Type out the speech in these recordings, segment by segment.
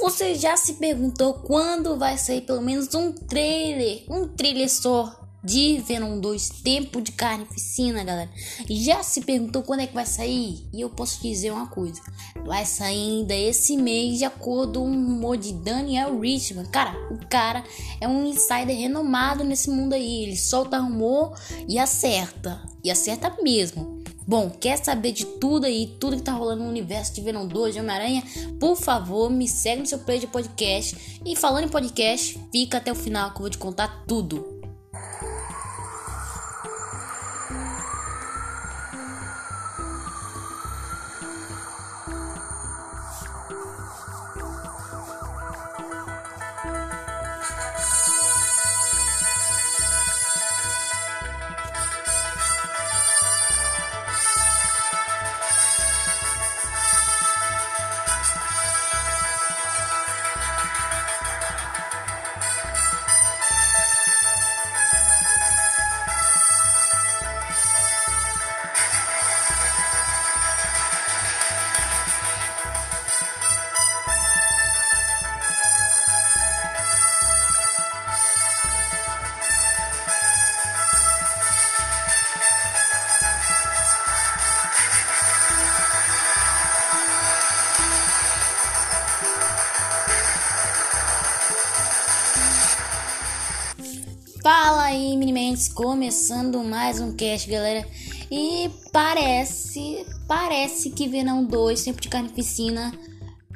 Você já se perguntou quando vai sair pelo menos um trailer, um trailer só de Venom 2 Tempo de Carnificina, galera? Já se perguntou quando é que vai sair? E eu posso dizer uma coisa: vai sair ainda esse mês, de acordo com o rumor de Daniel Richman. Cara, o cara é um insider renomado nesse mundo aí. Ele solta rumor e acerta, e acerta mesmo. Bom, quer saber de tudo aí, tudo que tá rolando no universo de Venom 2 de Homem-Aranha? Por favor, me segue no seu play de podcast. E falando em podcast, fica até o final que eu vou te contar tudo. Começando mais um cast, galera. E parece, parece que Venom 2, Tempo de Carnificina,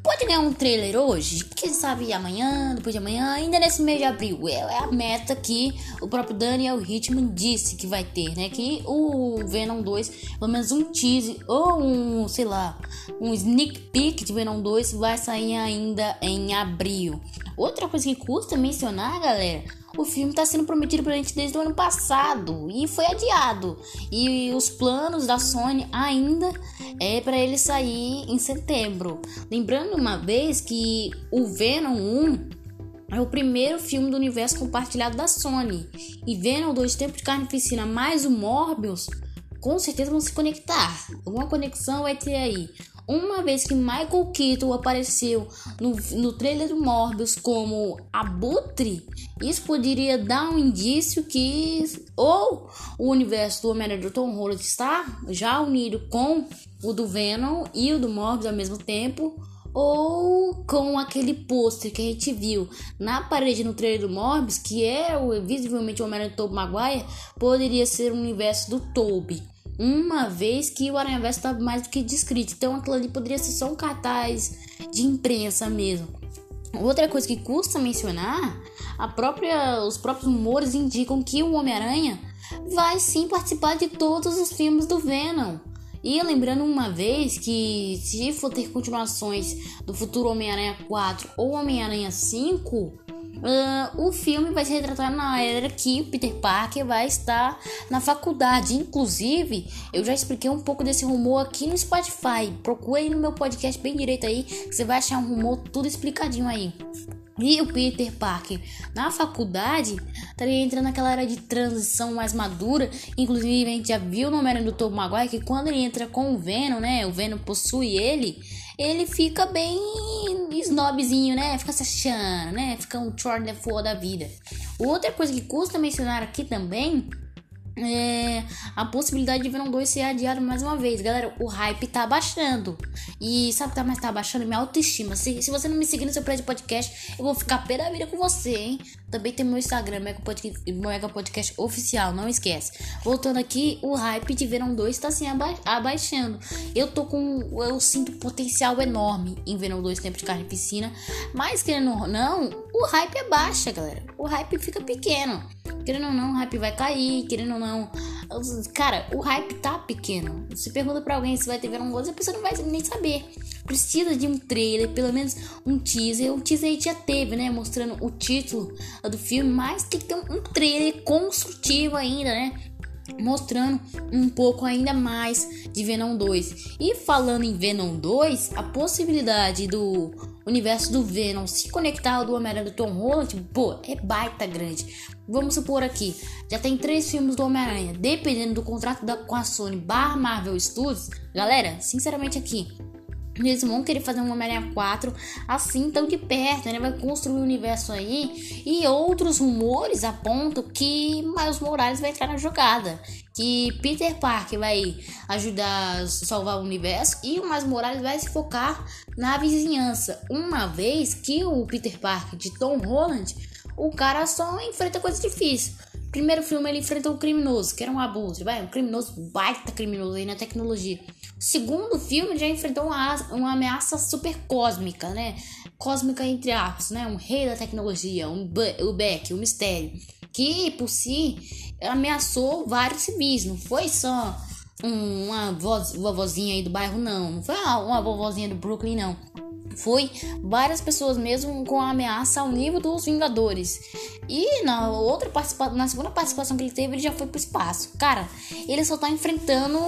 pode ganhar um trailer hoje. Quem sabe amanhã, depois de amanhã, ainda nesse mês de abril. É, é a meta que o próprio Daniel Hitman disse que vai ter, né? Que o Venom 2, pelo menos um teaser ou um, sei lá, um sneak peek de Venom 2 vai sair ainda em abril. Outra coisa que custa mencionar, galera, o filme está sendo prometido pra gente desde o ano passado e foi adiado. E os planos da Sony ainda é para ele sair em setembro. Lembrando uma vez que o Venom 1 é o primeiro filme do universo compartilhado da Sony. E Venom 2 Tempo de Carnificina mais o Morbius com certeza vão se conectar. Alguma conexão vai ter aí. Uma vez que Michael Keaton apareceu no, no trailer do Morbius como Abutre, isso poderia dar um indício que ou o universo do Homem-Aranha do Tom Holland está já unido com o do Venom e o do Morbius ao mesmo tempo, ou com aquele pôster que a gente viu na parede no trailer do Morbius, que é o, visivelmente o Homem-Aranha do Tobey Maguire, poderia ser o universo do Tobey uma vez que o Aranha Verso está mais do que descrito. Então aquilo ali poderia ser só um cartaz de imprensa mesmo. Outra coisa que custa mencionar, a própria, os próprios rumores indicam que o Homem-Aranha vai sim participar de todos os filmes do Venom. E lembrando uma vez que se for ter continuações do futuro Homem-Aranha 4 ou Homem-Aranha 5, Uh, o filme vai se retratar na era que o Peter Parker vai estar na faculdade. Inclusive, eu já expliquei um pouco desse rumor aqui no Spotify. Procure aí no meu podcast bem direito aí, que você vai achar um rumor tudo explicadinho aí. E o Peter Parker na faculdade estaria entrando naquela era de transição mais madura. Inclusive, a gente já viu no Homem-Aranha do Tobey Maguire que quando ele entra com o Venom, né? O Venom possui ele ele fica bem snobzinho, né? Fica se achando, né? Fica um for da vida. Outra coisa que custa mencionar aqui também é, a possibilidade de Venom 2 ser adiado mais uma vez. Galera, o hype tá baixando. E sabe o que tá mais tá baixando? Minha autoestima. Se, se você não me seguir no seu prédio podcast, eu vou ficar pé da vida com você, hein? Também tem meu Instagram, Mega Podcast, Mega Podcast Oficial, não esquece. Voltando aqui, o hype de Venom 2 tá assim aba abaixando. Eu tô com. Eu sinto potencial enorme em Venom 2 Tempo de Carne e Piscina. Mas querendo ou não, o hype é baixa, galera. O hype fica pequeno. Querendo ou não, o hype vai cair, querendo ou não. Cara, o hype tá pequeno. Você pergunta pra alguém se vai ter Venom 2, a pessoa não vai nem saber. Precisa de um trailer, pelo menos um teaser. O teaser a gente já teve, né? Mostrando o título do filme, mas tem que ter um trailer construtivo ainda, né? Mostrando um pouco ainda mais de Venom 2. E falando em Venom 2, a possibilidade do universo do Venom se conectar ao do Homem-Aranha do Tom Holland, pô, é baita grande. Vamos supor aqui, já tem três filmes do Homem-Aranha, dependendo do contrato da, com a Sony barra Marvel Studios. Galera, sinceramente aqui, eles vão querer fazer um Homem-Aranha 4 assim tão de perto, né? Vai construir um universo aí. E outros rumores apontam que Miles Morales vai entrar na jogada. Que Peter Parker vai ajudar a salvar o universo e o Miles Morales vai se focar na vizinhança. Uma vez que o Peter Parker de Tom Holland, o cara só enfrenta coisas difíceis. Primeiro filme ele enfrentou um criminoso, que era um abuso, vai, um criminoso baita criminoso aí na tecnologia. Segundo filme já enfrentou uma, uma ameaça super cósmica, né? Cósmica entre aspas, né? Um rei da tecnologia, um o Beck, um mistério, que por si ameaçou vários civis, não foi só uma voz, vovozinha aí do bairro, não. Não foi uma vovozinha do Brooklyn, não. Foi várias pessoas mesmo com a ameaça ao nível dos Vingadores. E na outra participação, na segunda participação que ele teve, ele já foi pro espaço. Cara, ele só tá enfrentando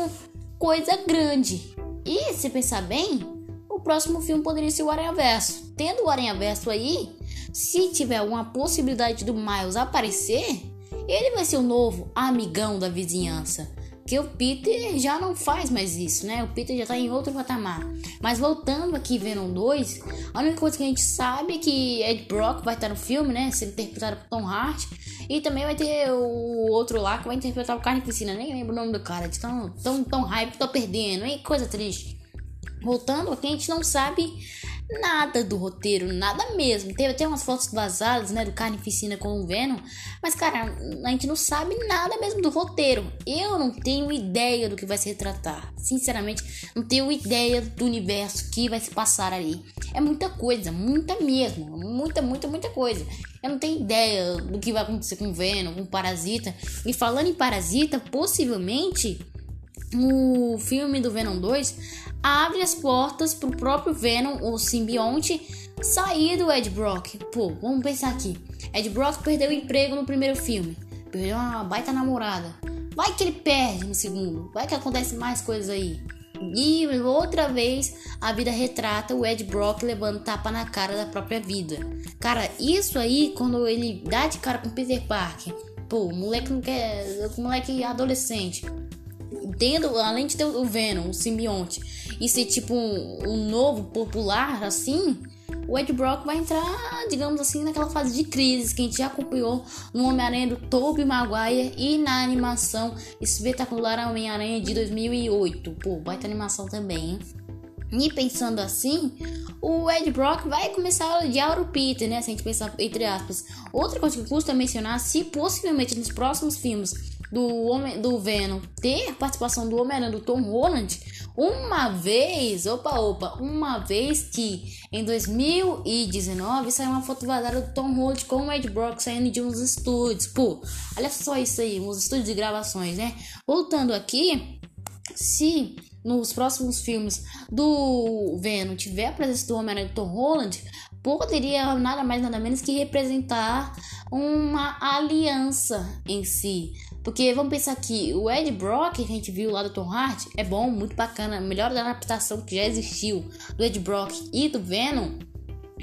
coisa grande. E se pensar bem, o próximo filme poderia ser o Aranha Verso. Tendo o Aranha Verso aí, se tiver alguma possibilidade do Miles aparecer, ele vai ser o novo amigão da vizinhança. Que o Peter já não faz mais isso, né? O Peter já tá em outro patamar. Mas voltando aqui Venom 2, a única coisa que a gente sabe é que Ed Brock vai estar no filme, né? Sendo interpretado por Tom Hart. E também vai ter o outro lá que vai interpretar o Carnificina. Nem lembro o nome do cara. De tão, tão, tão hype, tô perdendo, hein? Coisa triste. Voltando aqui, a gente não sabe nada do roteiro, nada mesmo. Teve até umas fotos vazadas, né, do Carnificina com o Venom, mas cara, a gente não sabe nada mesmo do roteiro. Eu não tenho ideia do que vai se retratar. Sinceramente, não tenho ideia do universo que vai se passar ali. É muita coisa, muita mesmo, muita, muita, muita coisa. Eu não tenho ideia do que vai acontecer com o Venom, com o Parasita. E falando em Parasita, possivelmente o filme do Venom 2 abre as portas pro próprio Venom, o simbionte, sair do Ed Brock. Pô, vamos pensar aqui. Ed Brock perdeu o emprego no primeiro filme. Perdeu uma baita namorada. Vai que ele perde no segundo. Vai que acontece mais coisas aí. E outra vez a vida retrata o Ed Brock levando tapa na cara da própria vida. Cara, isso aí quando ele dá de cara com Peter Parker. Pô, o moleque não quer. O moleque adolescente tendo, além de ter o Venom, o simbionte, e ser tipo um, um novo popular assim, o Ed Brock vai entrar, digamos assim, naquela fase de crise que a gente já acompanhou no Homem-Aranha do Tobey Maguire e na animação espetacular Homem-Aranha de 2008. Pô, baita animação também, hein? E pensando assim, o Ed Brock vai começar a odiar o Peter, né? Se a gente pensar entre aspas. Outra coisa que custa mencionar, se possivelmente nos próximos filmes do, Homem, do Venom ter participação do Homem-Aranha do Tom Holland, uma vez, opa, opa, uma vez que em 2019 saiu uma foto vazada do Tom Holland com o Ed Brock saindo de uns estúdios. Pô, olha só isso aí, uns estúdios de gravações, né? Voltando aqui, se nos próximos filmes do Venom tiver a presença do Homem-Aranha do Tom Holland, poderia nada mais nada menos que representar uma aliança em si. Porque vamos pensar que o Ed Brock que a gente viu lá do Tom Hart é bom, muito bacana, melhor adaptação que já existiu do Ed Brock e do Venom.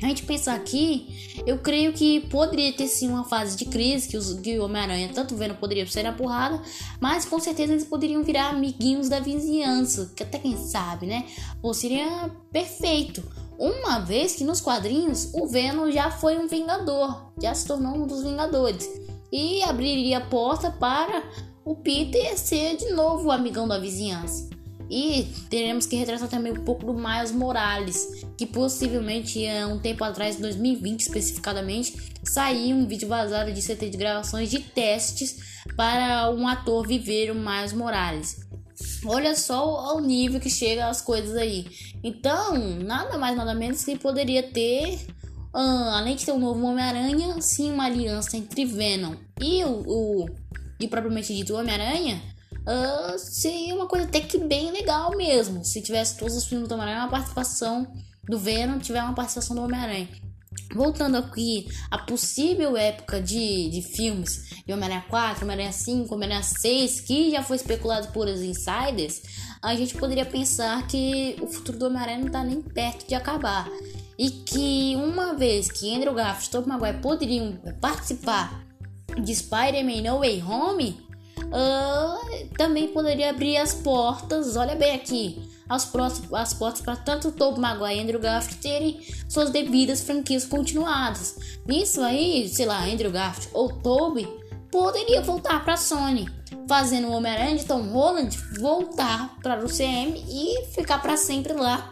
A gente pensar aqui, eu creio que poderia ter sim uma fase de crise que, os, que o Homem-Aranha, tanto o Venom poderia ser na porrada, mas com certeza eles poderiam virar amiguinhos da vizinhança, que até quem sabe, né? Ou seria perfeito. Uma vez que nos quadrinhos o Venom já foi um Vingador, já se tornou um dos Vingadores e abriria a porta para o Peter ser de novo o amigão da vizinhança. E teremos que retratar também um pouco do Miles Morales, que possivelmente há um tempo atrás, em 2020 especificadamente, saiu um vídeo vazado de CT de gravações de testes para um ator viver o Miles Morales. Olha só o nível que chega as coisas aí. Então, nada mais nada menos que poderia ter Uh, além de ter um novo Homem-Aranha, sim, uma aliança entre Venom e o, o e propriamente dito Homem-Aranha, uh, seria uma coisa até que bem legal mesmo. Se tivesse todos os filmes do Homem-Aranha, uma participação do Venom, tiver uma participação do Homem-Aranha. Voltando aqui a possível época de, de filmes de Homem-Aranha 4, Homem-Aranha 5, Homem-Aranha 6, que já foi especulado por os insiders, a gente poderia pensar que o futuro do Homem-Aranha não está nem perto de acabar. E que uma vez que Andrew Garfield e Tobey Maguire poderiam participar de Spider-Man No Way Home, uh, também poderia abrir as portas, olha bem aqui, as, as portas para tanto Tobey Maguire e Andrew Garfield terem suas devidas franquias continuadas. Nisso aí, sei lá, Andrew Garfield ou Tobey poderia voltar para a Sony, fazendo o Homem-Aranha de Tom Holland voltar para o CM e ficar para sempre lá.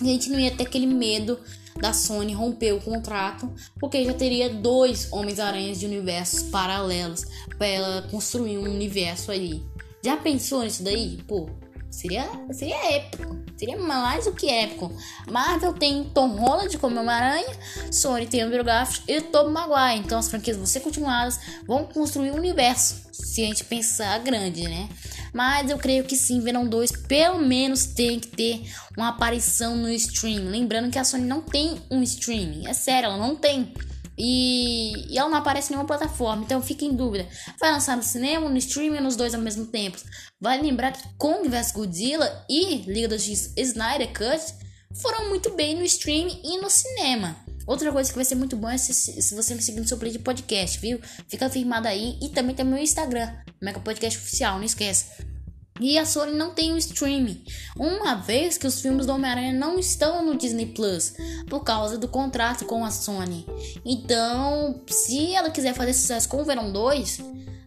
A gente não ia ter aquele medo da Sony romper o contrato, porque já teria dois Homens-Aranhas de universos paralelos para ela construir um universo ali. Já pensou nisso daí? Pô, seria, seria épico. Seria mais do que épico. Marvel tem Tom Holland como Homem-Aranha, Sony tem Andrew Garfield e Tom Maguire. Então as franquias vão ser continuadas, vão construir um universo. Se a gente pensar grande, né? Mas eu creio que sim, Venom 2 pelo menos tem que ter uma aparição no stream. Lembrando que a Sony não tem um streaming. É sério, ela não tem. E, e ela não aparece em nenhuma plataforma, então fica em dúvida. Vai lançar no cinema, no streaming nos dois ao mesmo tempo? Vale lembrar que Kong vs Godzilla e Liga da Justiça Snyder Cut foram muito bem no streaming e no cinema. Outra coisa que vai ser muito bom é se, se você me seguir no seu play de podcast, viu? Fica firmado aí. E também tem meu Instagram, Mega Podcast Oficial, não esqueça. E a Sony não tem o streaming, uma vez que os filmes do Homem-Aranha não estão no Disney Plus por causa do contrato com a Sony. Então, se ela quiser fazer sucesso com o Venom 2,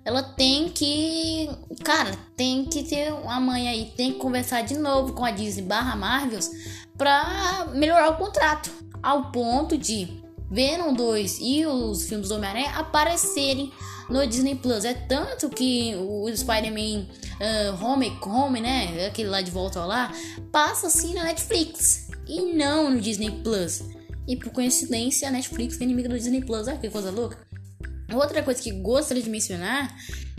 ela tem que, cara, tem que ter uma mãe aí, tem que conversar de novo com a Disney barra Marvels pra melhorar o contrato, ao ponto de Venom 2 e os filmes do Homem-Aranha aparecerem no Disney Plus. É tanto que o Spider-Man uh, né? Aquele lá de volta lá, passa assim na Netflix e não no Disney Plus. E por coincidência, a Netflix é inimiga do Disney Plus. Olha que coisa louca. Outra coisa que gostaria de mencionar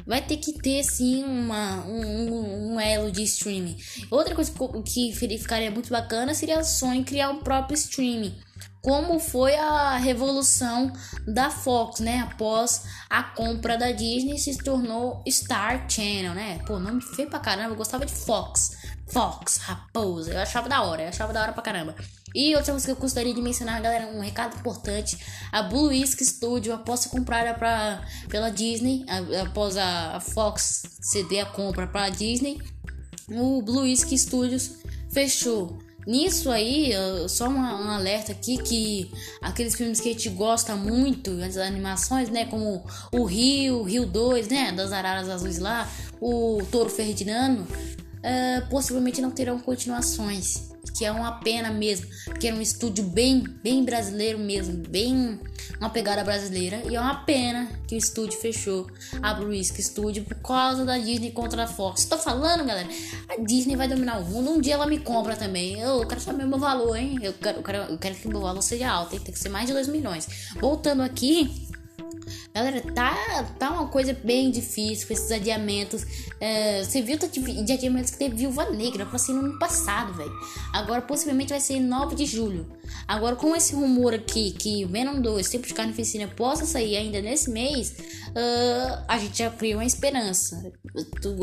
vai ter que ter sim uma, um, um, elo de streaming. Outra coisa que ficaria muito bacana seria a Sony criar o próprio streaming como foi a revolução da Fox, né? Após a compra da Disney, se tornou Star Channel, né? Pô, nome feio pra caramba, eu gostava de Fox. Fox, raposa, eu achava da hora, eu achava da hora pra caramba. E outra coisa que eu gostaria de mencionar, galera, um recado importante: a Blue Whisk Studio, após ser comprada pra, pela Disney, após a Fox ceder a compra pra Disney, o Blue Whisk Studios fechou. Nisso aí, só uma, um alerta aqui que aqueles filmes que a gente gosta muito, as animações, né, como o Rio, Rio 2, né, das Araras Azuis lá, o Touro Ferdinando, uh, possivelmente não terão continuações que é uma pena mesmo, que era um estúdio bem, bem brasileiro mesmo, bem uma pegada brasileira, e é uma pena que o estúdio fechou a Blue Whisk Studio por causa da Disney contra a Fox. Tô falando, galera, a Disney vai dominar o mundo, um dia ela me compra também. Eu quero saber o meu valor, hein? Eu quero, eu quero, eu quero que o meu valor seja alto, hein? tem que ser mais de 2 milhões. Voltando aqui, Galera, tá, tá uma coisa bem difícil com esses adiamentos. É, você viu de adiamentos que teve Viúva Negra, foi assim no ano passado, velho. Agora possivelmente vai ser em 9 de julho. Agora, com esse rumor aqui que Venom 2, Tempo de Carnificina, possa sair ainda nesse mês, uh, a gente já criou uma esperança.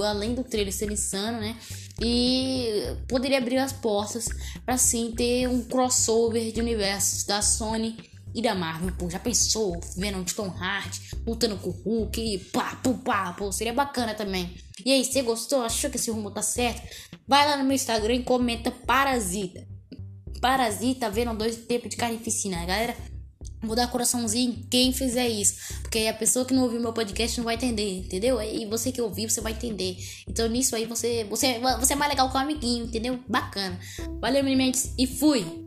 Além do trailer ser insano, né? E poderia abrir as portas para sim ter um crossover de universos da Sony e da Marvel, pô, já pensou? Vendo de Tom Hardy lutando com o Hulk e pá, pá, pá, pô, seria bacana também. E aí, você gostou? Achou que esse rumo tá certo? Vai lá no meu Instagram e comenta Parasita. Parasita, vendo dois tempos de carnificina, galera. Vou dar coraçãozinho em quem fizer isso. Porque a pessoa que não ouviu meu podcast não vai entender, entendeu? E você que ouviu, você vai entender. Então nisso aí você, você, você é mais legal com o amiguinho, entendeu? Bacana. Valeu, meninos, e fui!